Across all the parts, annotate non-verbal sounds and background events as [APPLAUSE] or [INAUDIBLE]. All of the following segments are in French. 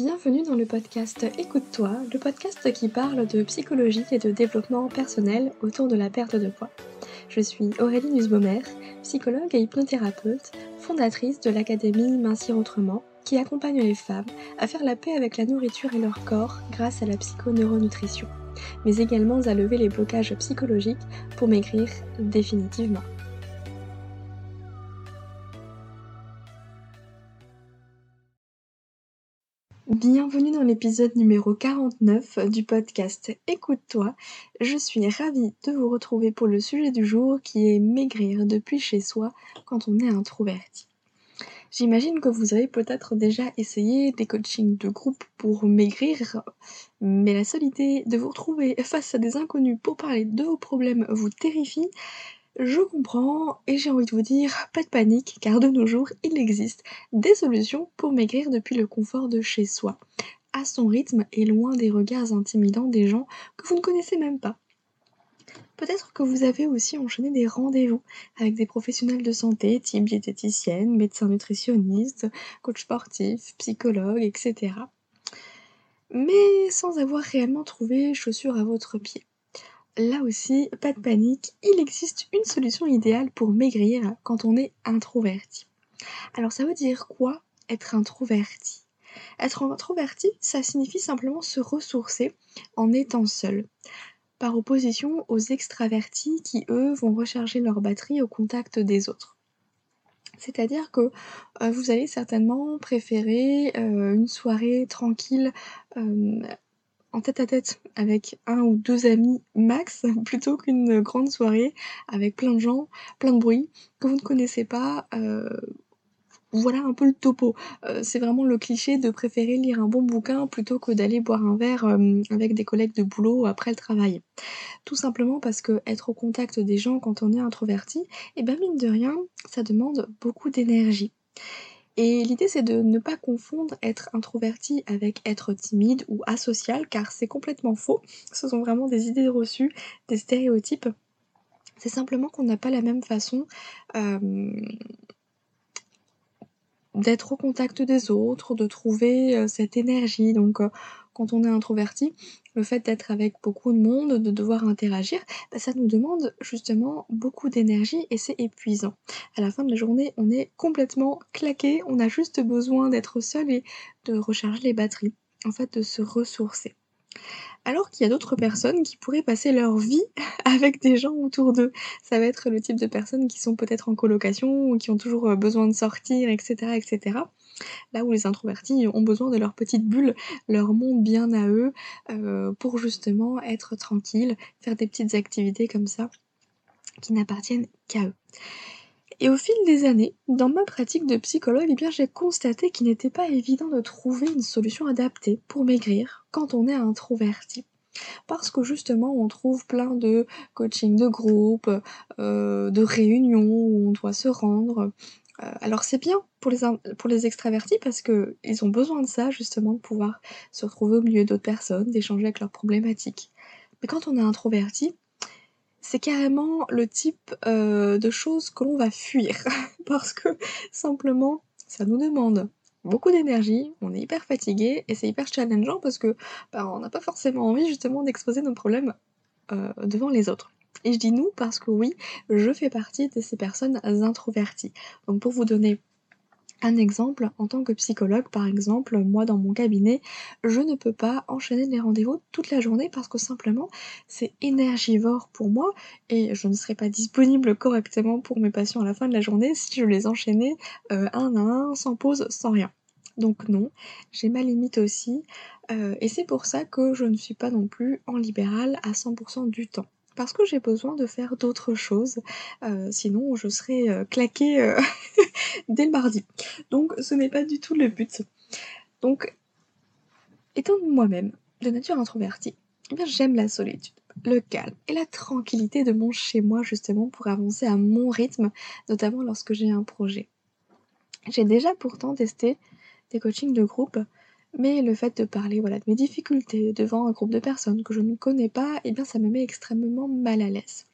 Bienvenue dans le podcast Écoute-toi, le podcast qui parle de psychologie et de développement personnel autour de la perte de poids. Je suis Aurélie Nussbaumer, psychologue et hypnothérapeute, fondatrice de l'Académie Mincir Autrement, qui accompagne les femmes à faire la paix avec la nourriture et leur corps grâce à la psychoneuronutrition, mais également à lever les blocages psychologiques pour maigrir définitivement. Bienvenue dans l'épisode numéro 49 du podcast Écoute-toi. Je suis ravie de vous retrouver pour le sujet du jour qui est maigrir depuis chez soi quand on est introverti. J'imagine que vous avez peut-être déjà essayé des coachings de groupe pour maigrir, mais la seule idée de vous retrouver face à des inconnus pour parler de vos problèmes vous terrifie. Je comprends et j'ai envie de vous dire, pas de panique, car de nos jours, il existe des solutions pour maigrir depuis le confort de chez soi, à son rythme et loin des regards intimidants des gens que vous ne connaissez même pas. Peut-être que vous avez aussi enchaîné des rendez-vous avec des professionnels de santé, type diététicienne, médecin nutritionniste, coach sportif, psychologue, etc. Mais sans avoir réellement trouvé chaussures à votre pied. Là aussi, pas de panique, il existe une solution idéale pour maigrir quand on est introverti. Alors ça veut dire quoi être introverti? Être introverti, ça signifie simplement se ressourcer en étant seul. Par opposition aux extravertis qui, eux, vont recharger leur batterie au contact des autres. C'est-à-dire que euh, vous allez certainement préférer euh, une soirée tranquille euh, tête à tête avec un ou deux amis max [LAUGHS] plutôt qu'une grande soirée avec plein de gens, plein de bruit que vous ne connaissez pas. Euh, voilà un peu le topo. Euh, c'est vraiment le cliché de préférer lire un bon bouquin plutôt que d'aller boire un verre euh, avec des collègues de boulot après le travail. Tout simplement parce que être au contact des gens quand on est introverti, et eh ben mine de rien, ça demande beaucoup d'énergie. Et l'idée c'est de ne pas confondre être introverti avec être timide ou asocial car c'est complètement faux. Ce sont vraiment des idées reçues, des stéréotypes. C'est simplement qu'on n'a pas la même façon euh, d'être au contact des autres, de trouver euh, cette énergie. Donc euh, quand on est introverti, le fait d'être avec beaucoup de monde, de devoir interagir, bah, ça nous demande justement beaucoup d'énergie et c'est épuisant. À la fin de la journée, on est complètement claqué, on a juste besoin d'être seul et de recharger les batteries, en fait de se ressourcer. Alors qu'il y a d'autres personnes qui pourraient passer leur vie [LAUGHS] avec des gens autour d'eux. Ça va être le type de personnes qui sont peut-être en colocation ou qui ont toujours euh, besoin de sortir, etc. etc. Là où les introvertis ont besoin de leur petite bulle, leur monde bien à eux, euh, pour justement être tranquilles, faire des petites activités comme ça qui n'appartiennent qu'à eux. Et au fil des années, dans ma pratique de psychologue, eh j'ai constaté qu'il n'était pas évident de trouver une solution adaptée pour maigrir quand on est introverti. Parce que justement, on trouve plein de coaching de groupe, euh, de réunions où on doit se rendre. Euh, alors c'est bien pour les, pour les extravertis parce qu'ils ont besoin de ça justement, de pouvoir se retrouver au milieu d'autres personnes, d'échanger avec leurs problématiques. Mais quand on est introverti, c'est carrément le type euh, de choses que l'on va fuir [LAUGHS] parce que simplement ça nous demande beaucoup d'énergie, on est hyper fatigué et c'est hyper challengeant parce que bah, on n'a pas forcément envie justement d'exposer nos problèmes euh, devant les autres. Et je dis nous parce que oui, je fais partie de ces personnes introverties. Donc pour vous donner un exemple, en tant que psychologue par exemple, moi dans mon cabinet, je ne peux pas enchaîner les rendez-vous toute la journée parce que simplement c'est énergivore pour moi et je ne serais pas disponible correctement pour mes patients à la fin de la journée si je les enchaînais euh, un à un, sans pause, sans rien. Donc non, j'ai ma limite aussi euh, et c'est pour ça que je ne suis pas non plus en libéral à 100% du temps parce que j'ai besoin de faire d'autres choses, euh, sinon je serais euh, claquée euh, [LAUGHS] dès le mardi. Donc ce n'est pas du tout le but. Donc, étant moi-même de nature introvertie, eh j'aime la solitude, le calme et la tranquillité de mon chez moi justement pour avancer à mon rythme, notamment lorsque j'ai un projet. J'ai déjà pourtant testé des coachings de groupe mais le fait de parler voilà, de mes difficultés devant un groupe de personnes que je ne connais pas, eh bien ça me met extrêmement mal à l'aise.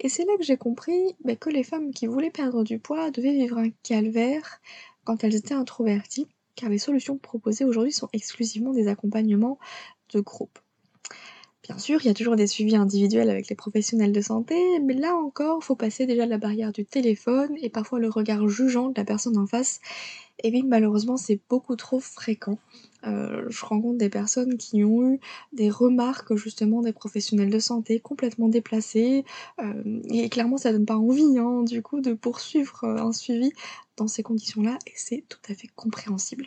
Et c'est là que j'ai compris bah, que les femmes qui voulaient perdre du poids devaient vivre un calvaire quand elles étaient introverties, car les solutions proposées aujourd'hui sont exclusivement des accompagnements de groupe. Bien sûr, il y a toujours des suivis individuels avec les professionnels de santé, mais là encore, faut passer déjà la barrière du téléphone et parfois le regard jugeant de la personne en face. Et oui, malheureusement, c'est beaucoup trop fréquent. Euh, je rencontre des personnes qui ont eu des remarques justement des professionnels de santé complètement déplacés, euh, et clairement ça donne pas envie hein, du coup de poursuivre euh, un suivi dans ces conditions-là, et c'est tout à fait compréhensible.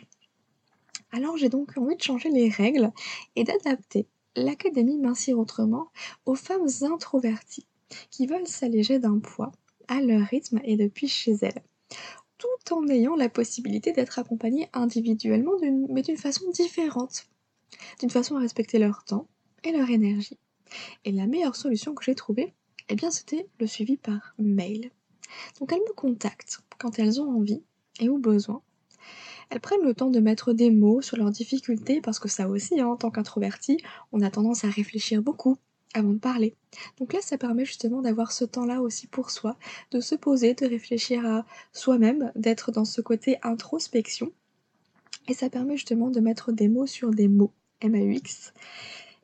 Alors j'ai donc envie de changer les règles et d'adapter l'Académie Mincir Autrement aux femmes introverties qui veulent s'alléger d'un poids à leur rythme et depuis chez elles, tout en ayant la possibilité d'être accompagnées individuellement, mais d'une façon différente, d'une façon à respecter leur temps et leur énergie. Et la meilleure solution que j'ai trouvée, eh bien c'était le suivi par mail. Donc elles me contactent quand elles ont envie et ou besoin elles prennent le temps de mettre des mots sur leurs difficultés parce que ça aussi, hein, en tant qu'introverti, on a tendance à réfléchir beaucoup avant de parler. Donc là, ça permet justement d'avoir ce temps-là aussi pour soi, de se poser, de réfléchir à soi-même, d'être dans ce côté introspection. Et ça permet justement de mettre des mots sur des mots, M-A-U-X,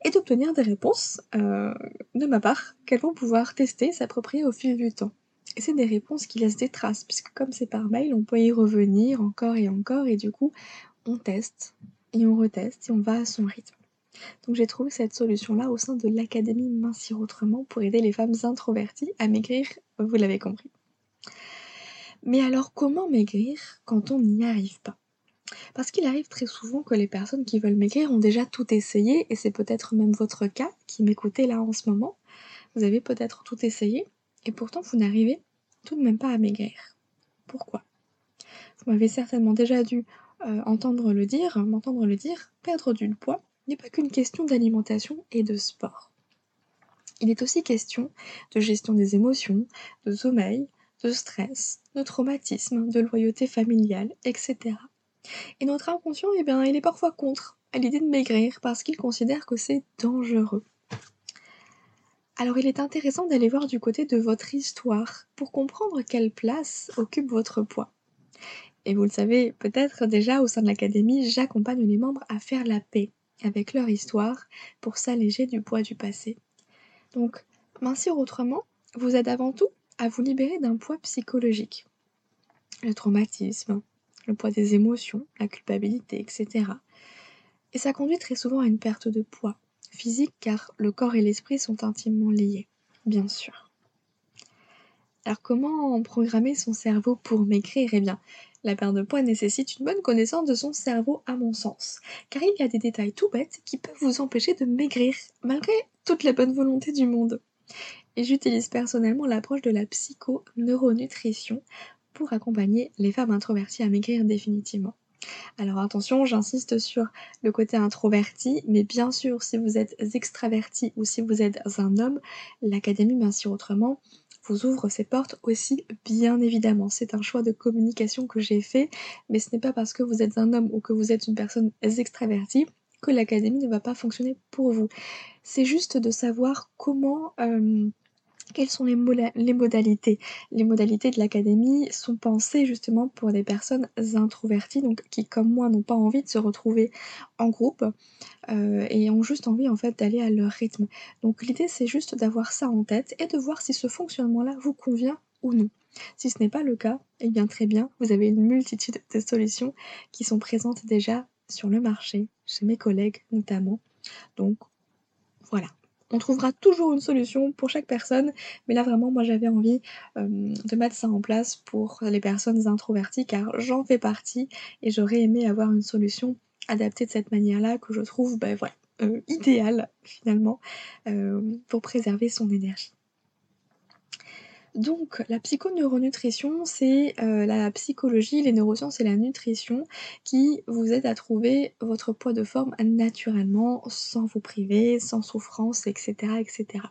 et d'obtenir des réponses euh, de ma part qu'elles vont pouvoir tester, s'approprier au fil du temps. Et c'est des réponses qui laissent des traces, puisque comme c'est par mail, on peut y revenir encore et encore, et du coup, on teste, et on reteste, et on va à son rythme. Donc j'ai trouvé cette solution-là au sein de l'Académie Mincir Autrement pour aider les femmes introverties à maigrir, vous l'avez compris. Mais alors comment maigrir quand on n'y arrive pas? Parce qu'il arrive très souvent que les personnes qui veulent maigrir ont déjà tout essayé, et c'est peut-être même votre cas qui m'écoutez là en ce moment. Vous avez peut-être tout essayé, et pourtant vous n'arrivez tout de même pas à maigrir. Pourquoi? Vous m'avez certainement déjà dû euh, entendre le dire, m'entendre le dire, perdre du poids n'est pas qu'une question d'alimentation et de sport. Il est aussi question de gestion des émotions, de sommeil, de stress, de traumatisme, de loyauté familiale, etc. Et notre inconscient, eh bien, il est parfois contre à l'idée de maigrir parce qu'il considère que c'est dangereux. Alors il est intéressant d'aller voir du côté de votre histoire pour comprendre quelle place occupe votre poids. Et vous le savez peut-être déjà au sein de l'académie, j'accompagne les membres à faire la paix avec leur histoire pour s'alléger du poids du passé. Donc, mincir autrement vous aide avant tout à vous libérer d'un poids psychologique. Le traumatisme, le poids des émotions, la culpabilité, etc. Et ça conduit très souvent à une perte de poids, physique car le corps et l'esprit sont intimement liés, bien sûr. Alors comment programmer son cerveau pour maigrir Eh bien, la perte de poids nécessite une bonne connaissance de son cerveau à mon sens, car il y a des détails tout bêtes qui peuvent vous empêcher de maigrir, malgré toute la bonne volonté du monde. Et j'utilise personnellement l'approche de la psycho-neuronutrition pour accompagner les femmes introverties à maigrir définitivement. Alors attention, j'insiste sur le côté introverti, mais bien sûr, si vous êtes extraverti ou si vous êtes un homme, l'Académie Mincir Autrement vous ouvre ses portes aussi, bien évidemment. C'est un choix de communication que j'ai fait, mais ce n'est pas parce que vous êtes un homme ou que vous êtes une personne extravertie que l'Académie ne va pas fonctionner pour vous. C'est juste de savoir comment... Euh, quelles sont les, modalités Les modalités de l'académie sont pensées justement pour des personnes introverties, donc qui comme moi n'ont pas envie de se retrouver en groupe euh, et ont juste envie en fait d'aller à leur rythme. Donc l'idée c'est juste d'avoir ça en tête et de voir si ce fonctionnement-là vous convient ou non. Si ce n'est pas le cas, eh bien très bien, vous avez une multitude de solutions qui sont présentes déjà sur le marché, chez mes collègues notamment. Donc voilà, on trouvera toujours une solution pour chaque personne, mais là vraiment moi j'avais envie euh, de mettre ça en place pour les personnes introverties car j'en fais partie et j'aurais aimé avoir une solution adaptée de cette manière-là que je trouve ben, euh, idéale finalement euh, pour préserver son énergie. Donc la psychoneuronutrition, c'est euh, la psychologie, les neurosciences et la nutrition qui vous aident à trouver votre poids de forme naturellement, sans vous priver, sans souffrance, etc. etc.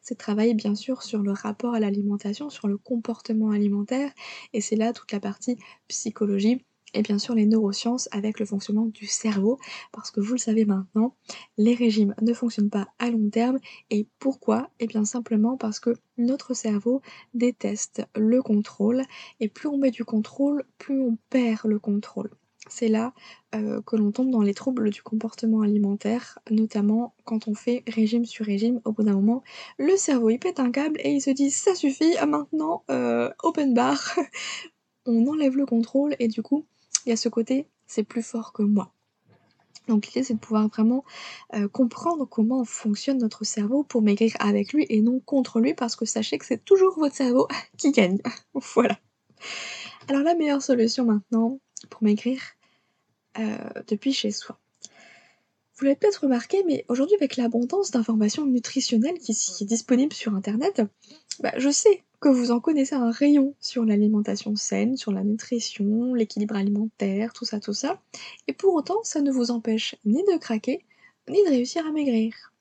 C'est travailler bien sûr sur le rapport à l'alimentation, sur le comportement alimentaire, et c'est là toute la partie psychologie et bien sûr les neurosciences avec le fonctionnement du cerveau, parce que vous le savez maintenant, les régimes ne fonctionnent pas à long terme. Et pourquoi? Et eh bien simplement parce que notre cerveau déteste le contrôle, et plus on met du contrôle, plus on perd le contrôle. c'est là euh, que l'on tombe dans les troubles du comportement alimentaire, notamment quand on fait régime sur régime. Au bout d'un moment, le cerveau il pète un câble et il se dit ça suffit, maintenant euh, open bar. [LAUGHS] on enlève le contrôle et du coup, il y a ce côté c'est plus fort que moi. Donc l'idée c'est de pouvoir vraiment euh, comprendre comment fonctionne notre cerveau pour maigrir avec lui et non contre lui parce que sachez que c'est toujours votre cerveau [LAUGHS] qui gagne. [LAUGHS] voilà. Alors la meilleure solution maintenant pour maigrir euh, depuis chez soi. Vous l'avez peut-être remarqué, mais aujourd'hui avec l'abondance d'informations nutritionnelles qui, est disponible sur Internet, bah, je sais que vous en connaissez un rayon sur l'alimentation saine, sur la nutrition, l'équilibre alimentaire, tout ça, tout ça. Et pour autant, ça ne vous empêche ni de craquer, ni de réussir à maigrir.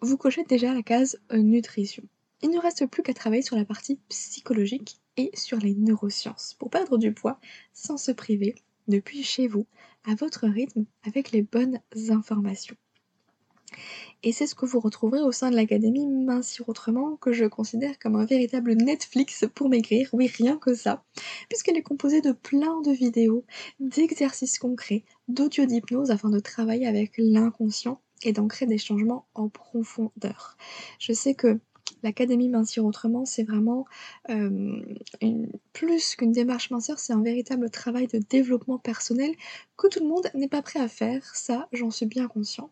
Vous cochez déjà la case euh, nutrition. Il ne reste plus qu'à travailler sur la partie psychologique et sur les neurosciences pour perdre du poids sans se priver depuis chez vous, à votre rythme, avec les bonnes informations. Et c'est ce que vous retrouverez au sein de l'Académie Mincir Autrement, que je considère comme un véritable Netflix pour maigrir, oui rien que ça, puisqu'elle est composée de plein de vidéos, d'exercices concrets, d'audio d'hypnose afin de travailler avec l'inconscient et d'ancrer des changements en profondeur. Je sais que L'Académie Mincir Autrement, c'est vraiment euh, plus qu'une démarche minceur, c'est un véritable travail de développement personnel que tout le monde n'est pas prêt à faire, ça j'en suis bien conscient.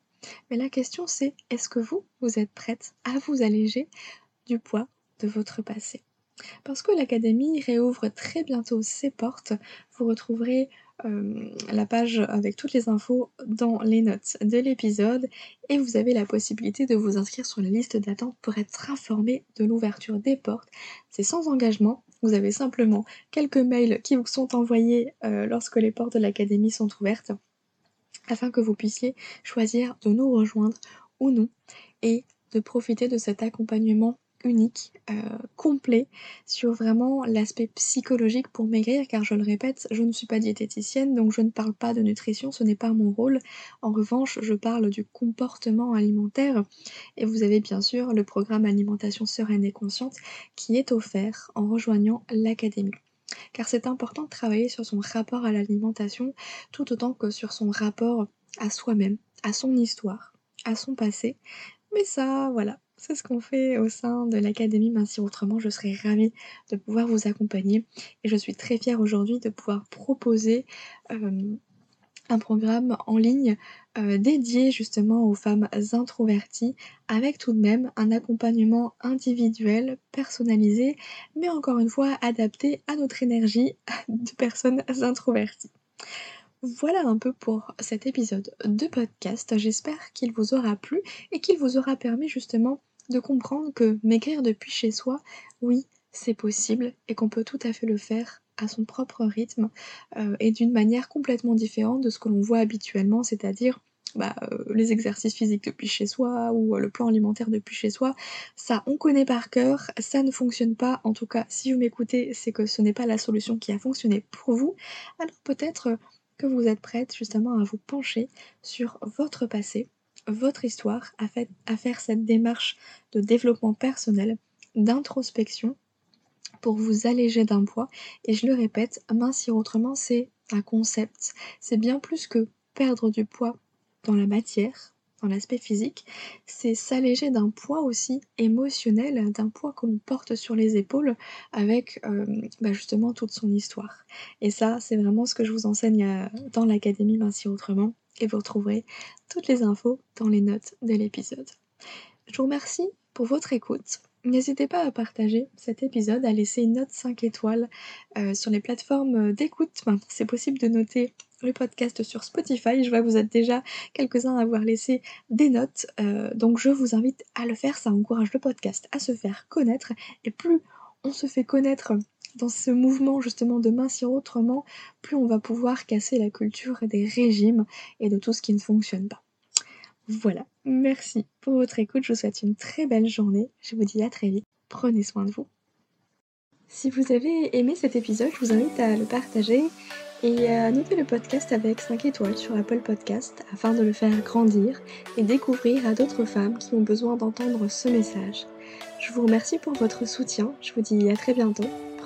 Mais la question c'est, est-ce que vous, vous êtes prête à vous alléger du poids de votre passé? Parce que l'Académie réouvre très bientôt ses portes, vous retrouverez euh, la page avec toutes les infos dans les notes de l'épisode et vous avez la possibilité de vous inscrire sur la liste d'attente pour être informé de l'ouverture des portes. C'est sans engagement, vous avez simplement quelques mails qui vous sont envoyés euh, lorsque les portes de l'académie sont ouvertes afin que vous puissiez choisir de nous rejoindre ou non et de profiter de cet accompagnement unique, euh, complet sur vraiment l'aspect psychologique pour maigrir car je le répète, je ne suis pas diététicienne donc je ne parle pas de nutrition, ce n'est pas mon rôle. En revanche, je parle du comportement alimentaire et vous avez bien sûr le programme alimentation sereine et consciente qui est offert en rejoignant l'académie. Car c'est important de travailler sur son rapport à l'alimentation tout autant que sur son rapport à soi-même, à son histoire, à son passé. Mais ça, voilà, c'est ce qu'on fait au sein de l'Académie Mincir Autrement. Je serais ravie de pouvoir vous accompagner et je suis très fière aujourd'hui de pouvoir proposer euh, un programme en ligne euh, dédié justement aux femmes introverties avec tout de même un accompagnement individuel, personnalisé, mais encore une fois adapté à notre énergie de personnes introverties. Voilà un peu pour cet épisode de podcast. J'espère qu'il vous aura plu et qu'il vous aura permis justement de comprendre que maigrir depuis chez soi, oui, c'est possible et qu'on peut tout à fait le faire à son propre rythme euh, et d'une manière complètement différente de ce que l'on voit habituellement, c'est-à-dire bah, euh, les exercices physiques depuis chez soi ou euh, le plan alimentaire depuis chez soi, ça on connaît par cœur, ça ne fonctionne pas, en tout cas si vous m'écoutez c'est que ce n'est pas la solution qui a fonctionné pour vous, alors peut-être que vous êtes prête justement à vous pencher sur votre passé, votre histoire, à, faire cette démarche de développement personnel, d'introspection pour vous alléger d'un poids. Et je le répète, mincir autrement, c'est un concept. C'est bien plus que perdre du poids dans la matière, dans l'aspect physique, c'est s'alléger d'un poids aussi émotionnel, d'un poids qu'on porte sur les épaules avec euh, bah, justement toute son histoire. Et ça, c'est vraiment ce que je vous enseigne euh, dans l'Académie Mincir Autrement et vous retrouverez toutes les infos dans les notes de l'épisode. Je vous remercie pour votre écoute. N'hésitez pas à partager cet épisode, à laisser une note 5 étoiles euh, sur les plateformes d'écoute. c'est possible de noter le podcast sur Spotify. Je vois que vous êtes déjà quelques-uns à avoir laissé des notes. Euh, donc je vous invite à le faire. Ça encourage le podcast à se faire connaître. Et plus on se fait connaître dans ce mouvement justement de mincir autrement, plus on va pouvoir casser la culture des régimes et de tout ce qui ne fonctionne pas. Voilà, merci pour votre écoute, je vous souhaite une très belle journée, je vous dis à très vite, prenez soin de vous. Si vous avez aimé cet épisode, je vous invite à le partager et à noter le podcast avec 5 étoiles sur Apple Podcast afin de le faire grandir et découvrir à d'autres femmes qui ont besoin d'entendre ce message. Je vous remercie pour votre soutien, je vous dis à très bientôt,